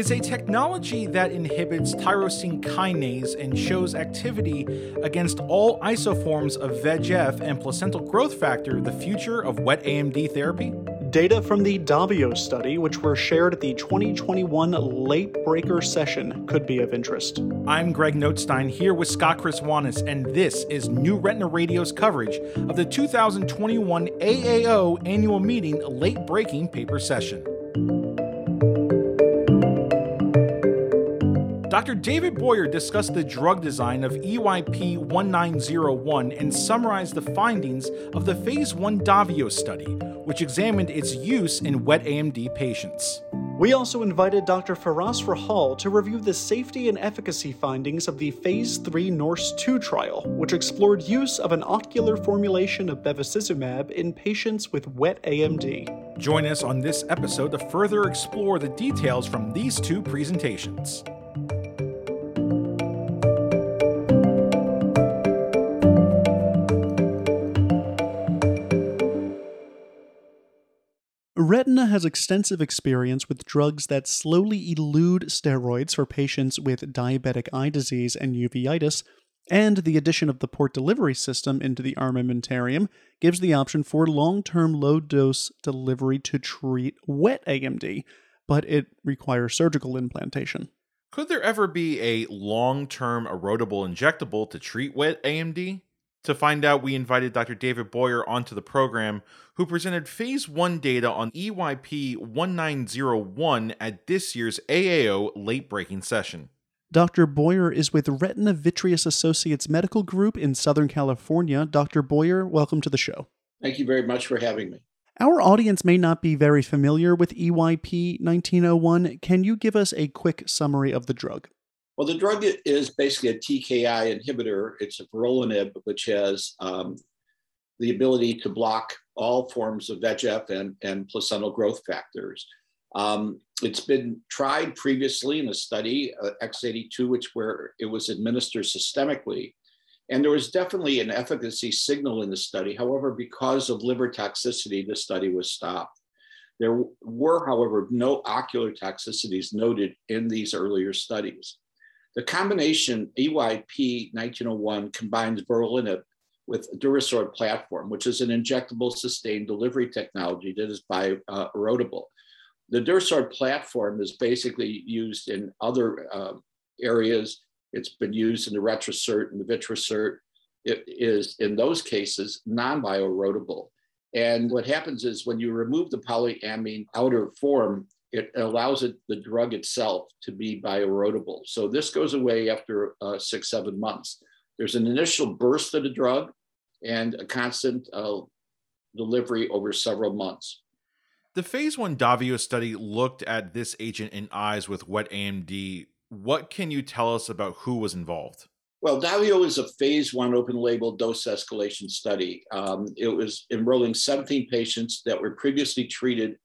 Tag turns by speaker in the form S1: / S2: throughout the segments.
S1: is a technology that inhibits tyrosine kinase and shows activity against all isoforms of VEGF and placental growth factor the future of wet AMD therapy?
S2: Data from the Davio study, which were shared at the 2021 Late Breaker session, could be of interest.
S1: I'm Greg Notstein here with Scott Krzywonos, and this is New Retina Radio's coverage of the 2021 AAO annual meeting late breaking paper session. Dr. David Boyer discussed the drug design of EYP 1901 and summarized the findings of the Phase 1 Davio study, which examined its use in wet AMD patients.
S2: We also invited Dr. Firas Rahhal to review the safety and efficacy findings of the Phase 3 Norse 2 trial, which explored use of an ocular formulation of bevacizumab in patients with wet AMD.
S1: Join us on this episode to further explore the details from these two presentations.
S2: Retina has extensive experience with drugs that slowly elute steroids for patients with diabetic eye disease and uveitis, and the addition of the port delivery system into the armamentarium gives the option for long term low dose delivery to treat wet AMD, but it requires surgical implantation.
S1: Could there ever be a long term erodible injectable to treat wet AMD? To find out, we invited Dr. David Boyer onto the program, who presented phase 1 data on EYP 1901 at this year's AAO late breaking session.
S2: Dr. Boyer is with Retina Vitreous Associates Medical Group in Southern California. Dr. Boyer, welcome to the show.
S3: Thank you very much for having me.
S2: Our audience may not be very familiar with EYP 1901. Can you give us a quick summary of the drug?
S3: Well, the drug is basically a TKI inhibitor. It's a vorolanib, which has um, the ability to block all forms of VEGF and, and placental growth factors. Um, it's been tried previously in a study, uh, X82, which where it was administered systemically. And there was definitely an efficacy signal in the study. However, because of liver toxicity, the study was stopped. There were, however, no ocular toxicities noted in these earlier studies. The combination EYP 1901 combines vorolanib with Durasert platform, which is an injectable sustained delivery technology that is bioerodible. The Durasert platform is basically used in other uh, areas. It's been used in the Retisert and the Vitrasert. It is, in those cases, non-bioerodible. And what happens is when you remove the polyamine outer form, it allows it, the drug itself to be bioerodible. So this goes away after uh, six, seven months. There's an initial burst of the drug and a constant uh, delivery over several months.
S1: The phase one Davio study looked at this agent in eyes with wet AMD. What can you tell us about who was involved?
S3: Well, Davio is a phase one open label dose escalation study. Um, it was enrolling 17 patients that were previously treated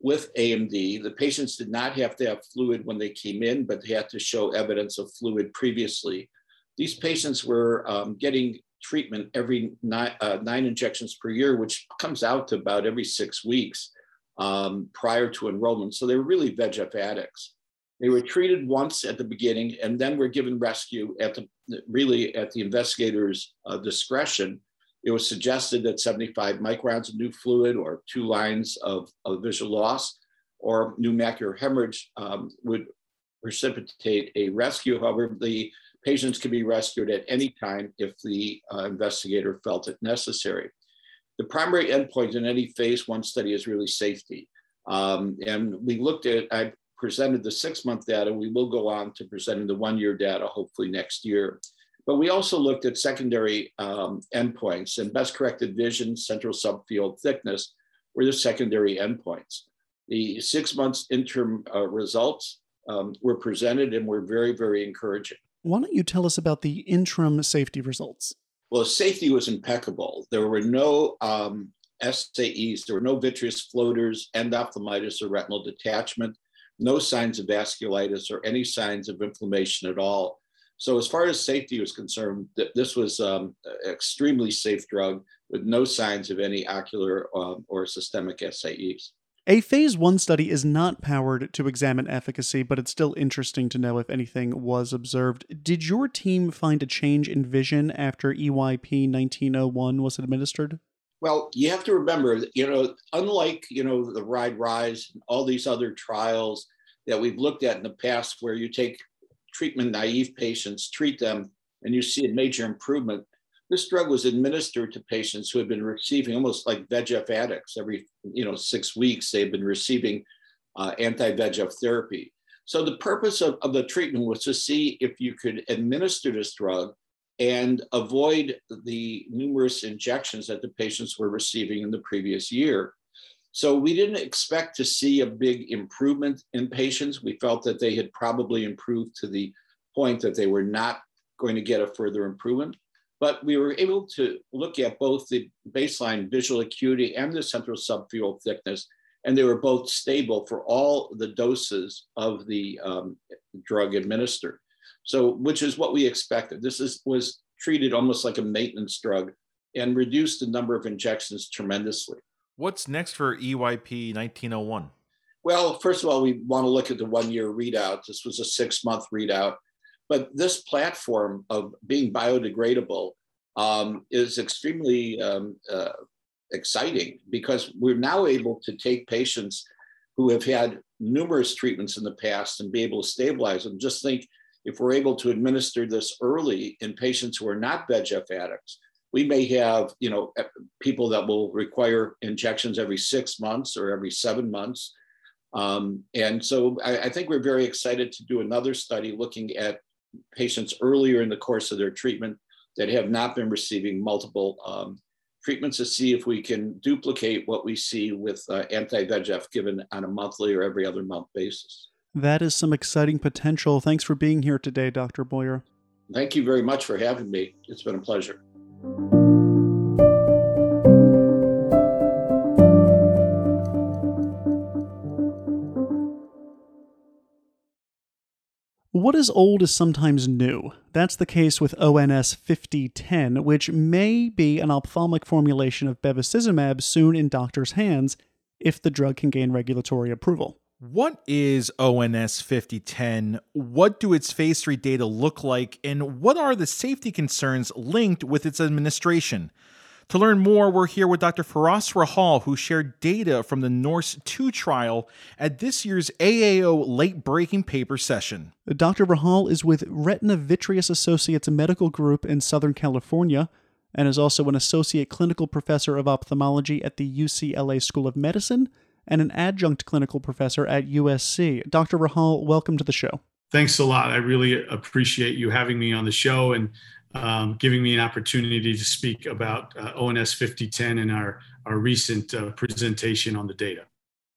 S3: with AMD, the patients did not have to have fluid when they came in, but they had to show evidence of fluid previously. These patients were um, getting treatment every nine, uh, nine, injections per year, which comes out to about every six weeks um, prior to enrollment. So they were really VEGF addicts. They were treated once at the beginning and then were given rescue at the really at the investigator's uh, discretion it was suggested that 75 microns of new fluid or two lines of, of visual loss or new macular hemorrhage um, would precipitate a rescue. However, the patients can be rescued at any time if the uh, investigator felt it necessary. The primary endpoint in any phase one study is really safety. Um, and we looked at, I presented the six month data. We will go on to presenting the one year data, hopefully next year. But we also looked at secondary um, endpoints and best corrected vision, central subfield thickness were the secondary endpoints. The six months interim uh, results um, were presented and were very, very encouraging.
S2: Why don't you tell us about the interim safety results?
S3: Well, safety was impeccable. There were no um, SAEs, there were no vitreous floaters, endophthalmitis, or retinal detachment, no signs of vasculitis or any signs of inflammation at all. So as far as safety was concerned, th- this was um, an extremely safe drug with no signs of any ocular um, or systemic SAEs.
S2: A phase one study is not powered to examine efficacy, but it's still interesting to know if anything was observed. Did your team find a change in vision after EYP 1901 was administered?
S3: Well, you have to remember, you know, unlike, you know, the Ride Rise and all these other trials that we've looked at in the past where you take treatment naive patients, treat them, and you see a major improvement, this drug was administered to patients who had been receiving almost like VEGF addicts. Every you know six weeks, they've been receiving uh, anti-VEGF therapy. So the purpose of, of the treatment was to see if you could administer this drug and avoid the numerous injections that the patients were receiving in the previous year. So we didn't expect to see a big improvement in patients. We felt that they had probably improved to the point that they were not going to get a further improvement. But we were able to look at both the baseline visual acuity and the central subfield thickness, and they were both stable for all the doses of the um, drug administered. So, which is what we expected. This is was treated almost like a maintenance drug and reduced the number of injections tremendously.
S1: What's next for EYP 1901?
S3: Well, first of all, we want to look at the one year readout. This was a six month readout. But this platform of being biodegradable um, is extremely um, uh, exciting because we're now able to take patients who have had numerous treatments in the past and be able to stabilize them. Just think if we're able to administer this early in patients who are not VEGF addicts, we may have you know people that will require injections every six months or every seven months. Um, and so I, I, think we're very excited to do another study looking at patients earlier in the course of their treatment that have not been receiving multiple um, treatments to see if we can duplicate what we see with uh, anti-VEGF given on a monthly or every other month basis.
S2: That is some exciting potential. Thanks for being here today, Dr. Boyer.
S3: Thank you very much for having me. It's been a pleasure.
S2: What is old is sometimes new. That's the case with ONS 5010, which may be an ophthalmic formulation of bevacizumab soon in doctors' hands if the drug can gain regulatory approval.
S1: What is ONS 5010? What do its phase 3 data look like? And what are the safety concerns linked with its administration? To learn more, we're here with Dr. Firas Rahhal, who shared data from the NORSE 2 trial at this year's AAO late breaking paper session.
S2: Dr. Rahhal is with Retina Vitreous Associates Medical Group in Southern California and is also an associate clinical professor of ophthalmology at the UCLA School of Medicine and an adjunct clinical professor at USC. Dr. Rahhal, welcome to the show.
S4: Thanks a lot. I really appreciate you having me on the show and um, giving me an opportunity to speak about uh, ONS 5010 and our, our recent uh, presentation on the data.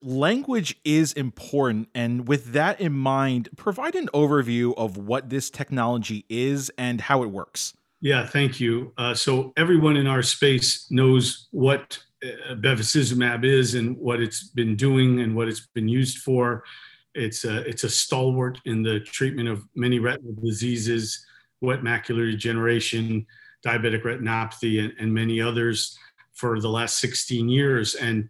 S1: Language is important, and with that in mind, provide an overview of what this technology is and how it works.
S4: Yeah, thank you. Uh, so, everyone in our space knows what bevacizumab is and what it's been doing and what it's been used for. It's a, it's a stalwart in the treatment of many retinal diseases wet macular degeneration, diabetic retinopathy, and, and many others for the last 16 years. And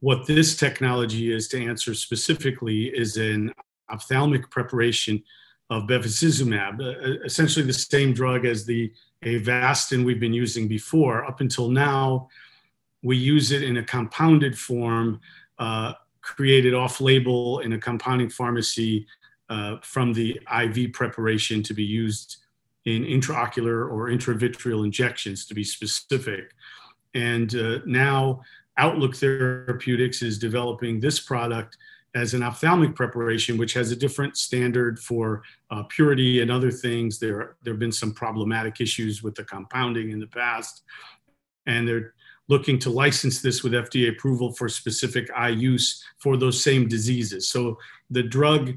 S4: what this technology is to answer specifically is an ophthalmic preparation of bevacizumab, uh, essentially the same drug as the Avastin we've been using before. Up until now, we use it in a compounded form, uh, created off label in a compounding pharmacy uh, from the IV preparation to be used in intraocular or intravitreal injections to be specific. And uh, now Outlook Therapeutics is developing this product as an ophthalmic preparation, which has a different standard for uh, purity and other things. There, there have been some problematic issues with the compounding in the past, and they're looking to license this with FDA approval for specific eye use for those same diseases. So the drug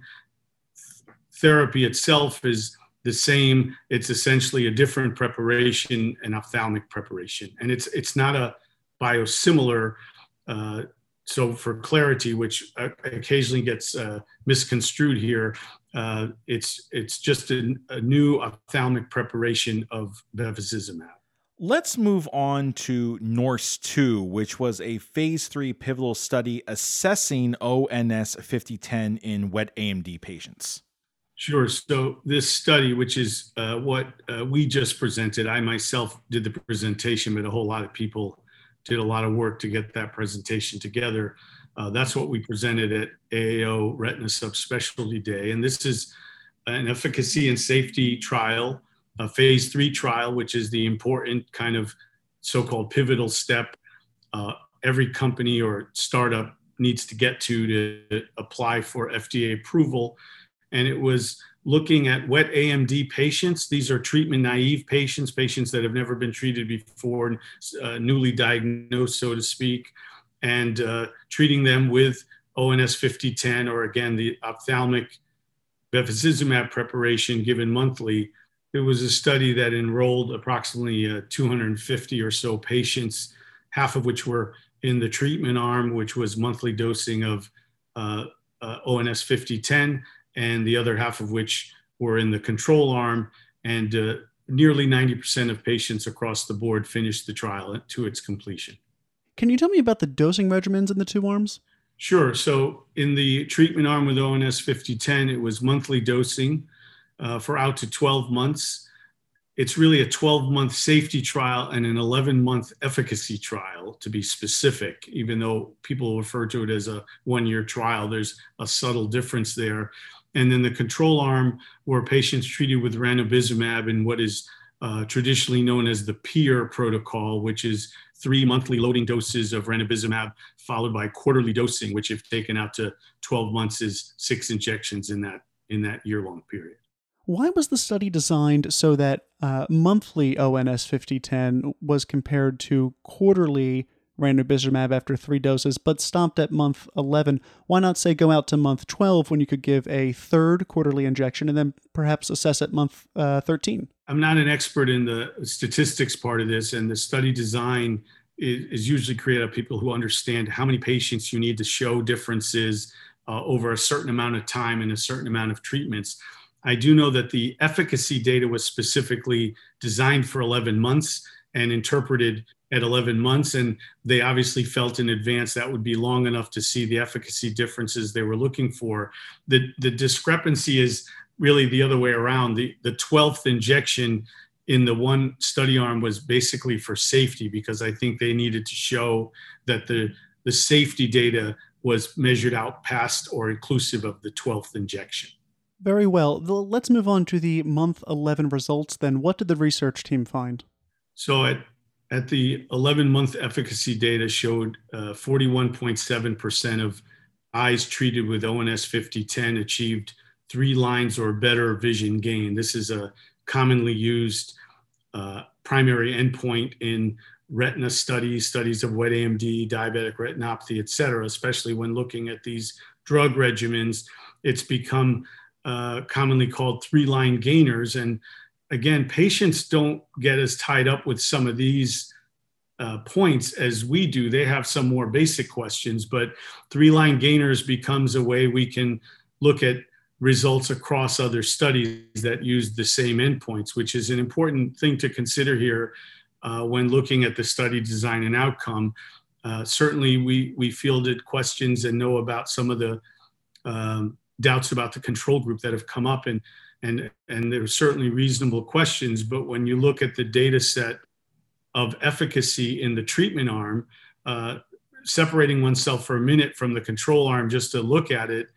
S4: therapy itself is the same. It's essentially a different preparation, an ophthalmic preparation, and it's it's not a biosimilar. Uh, so for clarity, which uh, occasionally gets uh, misconstrued here, uh, it's it's just a, a, new ophthalmic preparation of bevacizumab.
S1: Let's move on to NORSE 2, which was a phase 3 pivotal study assessing ONS 5010 in wet AMD patients.
S4: Sure. So, this study, which is uh, what uh, we just presented, I myself did the presentation, but a whole lot of people did a lot of work to get that presentation together. Uh, that's what we presented at AAO Retina Subspecialty Day. And this is an efficacy and safety trial a phase three trial, which is the important kind of so-called pivotal step uh, every company or startup needs to get to to apply for FDA approval. And it was looking at wet AMD patients. These are treatment naive patients, patients that have never been treated before, uh, newly diagnosed, so to speak, and uh, treating them with ONS 5010 or again the ophthalmic bevacizumab preparation given monthly it was a study that enrolled approximately uh, 250 or so patients, half of which were in the treatment arm, which was monthly dosing of uh, uh, ONS 5010, and the other half of which were in the control arm. And uh, nearly 90% of patients across the board finished the trial to its completion.
S2: Can you tell me about the dosing regimens in the two arms?
S4: Sure. So, in the treatment arm with ONS 5010, it was monthly dosing uh, for out to 12 months. It's really a 12 month safety trial and an 11 month efficacy trial, to be specific, even though people refer to it as a one year trial. There's a subtle difference there. And then the control arm were patients treated with ranibizumab in what is uh, traditionally known as the PIER protocol, which is three monthly loading doses of ranibizumab followed by quarterly dosing, which if taken out to 12 months is six injections in that in that year long period.
S2: Why was the study designed so that uh, monthly ONS 5010 was compared to quarterly ranibizumab after three doses, but stopped at month 11? Why not say go out to month 12 when you could give a third quarterly injection and then perhaps assess at month uh, 13?
S4: I'm not an expert in the statistics part of this, and the study design is, is usually created by people who understand how many patients you need to show differences uh, over a certain amount of time and a certain amount of treatments. I do know that the efficacy data was specifically designed for 11 months and interpreted at 11 months. And they obviously felt in advance that would be long enough to see the efficacy differences they were looking for. The, the discrepancy is really the other way around. The, the 12th injection in the one study arm was basically for safety because I think they needed to show that the, the safety data was measured out past or inclusive of the 12th injection.
S2: Very well. Let's move on to the month 11 results then. What did the research team find?
S4: So at, at the 11 month efficacy data showed uh, 41.7% of eyes treated with ONS 5010 achieved three lines or better vision gain. This is a commonly used uh, primary endpoint in retina studies, studies of wet AMD, diabetic retinopathy, et cetera, especially when looking at these drug regimens. It's become uh, commonly called three line gainers. And again, patients don't get as tied up with some of these uh, points as we do. They have some more basic questions, but three line gainers becomes a way we can look at results across other studies that use the same endpoints, which is an important thing to consider here uh, when looking at the study design and outcome. Uh, certainly, we, we fielded questions and know about some of the um, doubts about the control group that have come up and and and there are certainly reasonable questions but when you look at the data set of efficacy in the treatment arm uh, separating oneself for a minute from the control arm just to look at it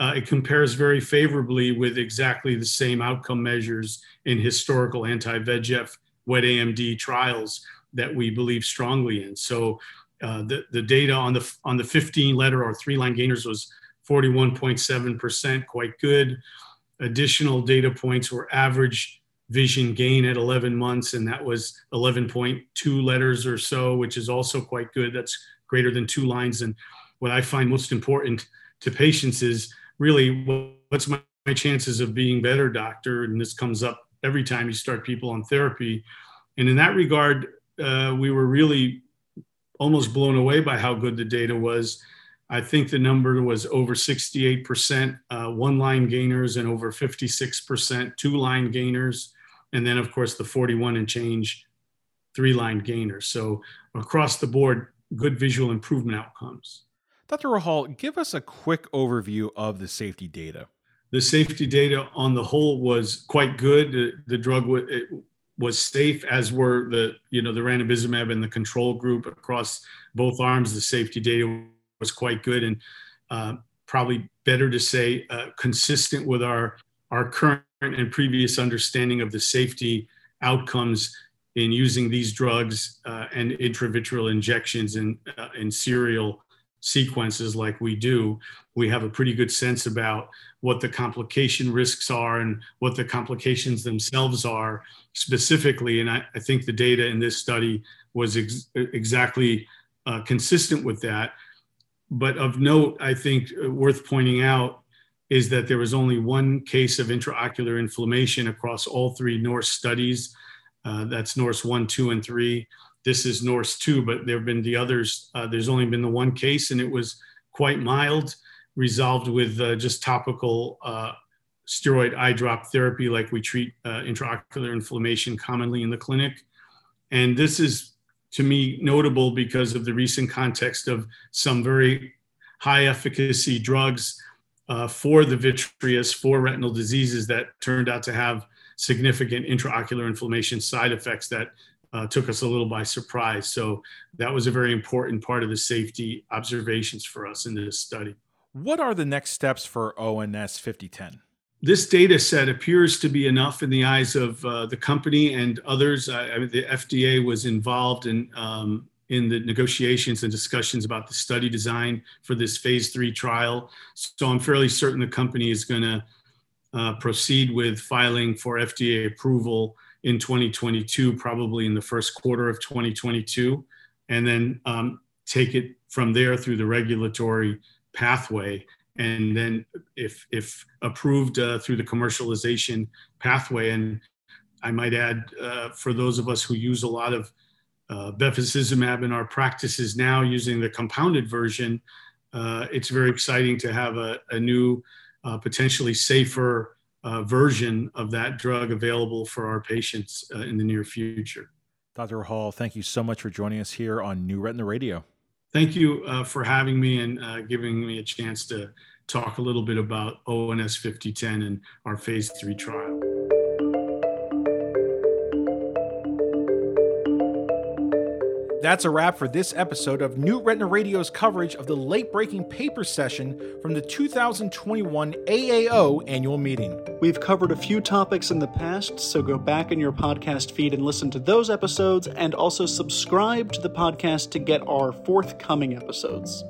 S4: uh, it compares very favorably with exactly the same outcome measures in historical anti-VEGF wet AMD trials that we believe strongly in. So uh, the, the data on the on the 15 letter or three line gainers was 41.7%, quite good. Additional data points were average vision gain at 11 months, and that was 11.2 letters or so, which is also quite good. That's greater than two lines. And what I find most important to patients is really what's my, my chances of being better, doctor? And this comes up every time you start people on therapy. And in that regard, uh, we were really almost blown away by how good the data was. I think the number was over 68% uh, one line gainers and over 56% two line gainers. And then, of course, the 41 and change three line gainers. So across the board, good visual improvement outcomes.
S1: Dr. Rahhal, give us a quick overview of the safety data.
S4: The safety data on the whole was quite good. The, the drug was safe, as were the you know the ranibizumab and the control group across both arms. The safety data was quite good, and uh, probably better to say uh, consistent with our our current and previous understanding of the safety outcomes in using these drugs uh, and intravitreal injections in, uh, in serial sequences like we do, we have a pretty good sense about what the complication risks are and what the complications themselves are specifically. And I, I think the data in this study was ex- exactly uh, consistent with that. But of note, I think uh, worth pointing out is that there was only one case of intraocular inflammation across all three NORSE studies. Uh, that's NORSE 1, 2, and 3. This is NORSE 2, but there have been the others. Uh, there's only been the one case, and it was quite mild, resolved with uh, just topical uh, steroid eye drop therapy, like we treat uh, intraocular inflammation commonly in the clinic. And this is, to me, notable because of the recent context of some very high efficacy drugs uh, for the vitreous for retinal diseases that turned out to have significant intraocular inflammation side effects that uh, took us a little by surprise. So that was a very important part of the safety observations for us in this study.
S1: What are the next steps for ONS 5010?
S4: This data set appears to be enough in the eyes of uh, the company and others. I, I mean, the FDA was involved in um, in the negotiations and discussions about the study design for this phase three trial. So I'm fairly certain the company is going to uh, proceed with filing for FDA approval in 2022, probably in the first quarter of 2022, and then um, take it from there through the regulatory pathway. And then, if if approved uh, through the commercialization pathway, and I might add, uh, for those of us who use a lot of uh, bevacizumab in our practices now using the compounded version, uh, it's very exciting to have a, a new, uh, potentially safer uh, version of that drug available for our patients in the near future.
S1: Dr. Hall, thank you so much for joining us here on New Retina Radio.
S4: Thank you uh, for having me and giving me a chance to talk a little bit about ONS 5010 and our phase three trial.
S1: That's a wrap for this episode of New Retina Radio's coverage of the late breaking paper session from the 2021 AAO annual meeting.
S2: We've covered a few topics in the past, so go back in your podcast feed and listen to those episodes, and also subscribe to the podcast to get our forthcoming episodes.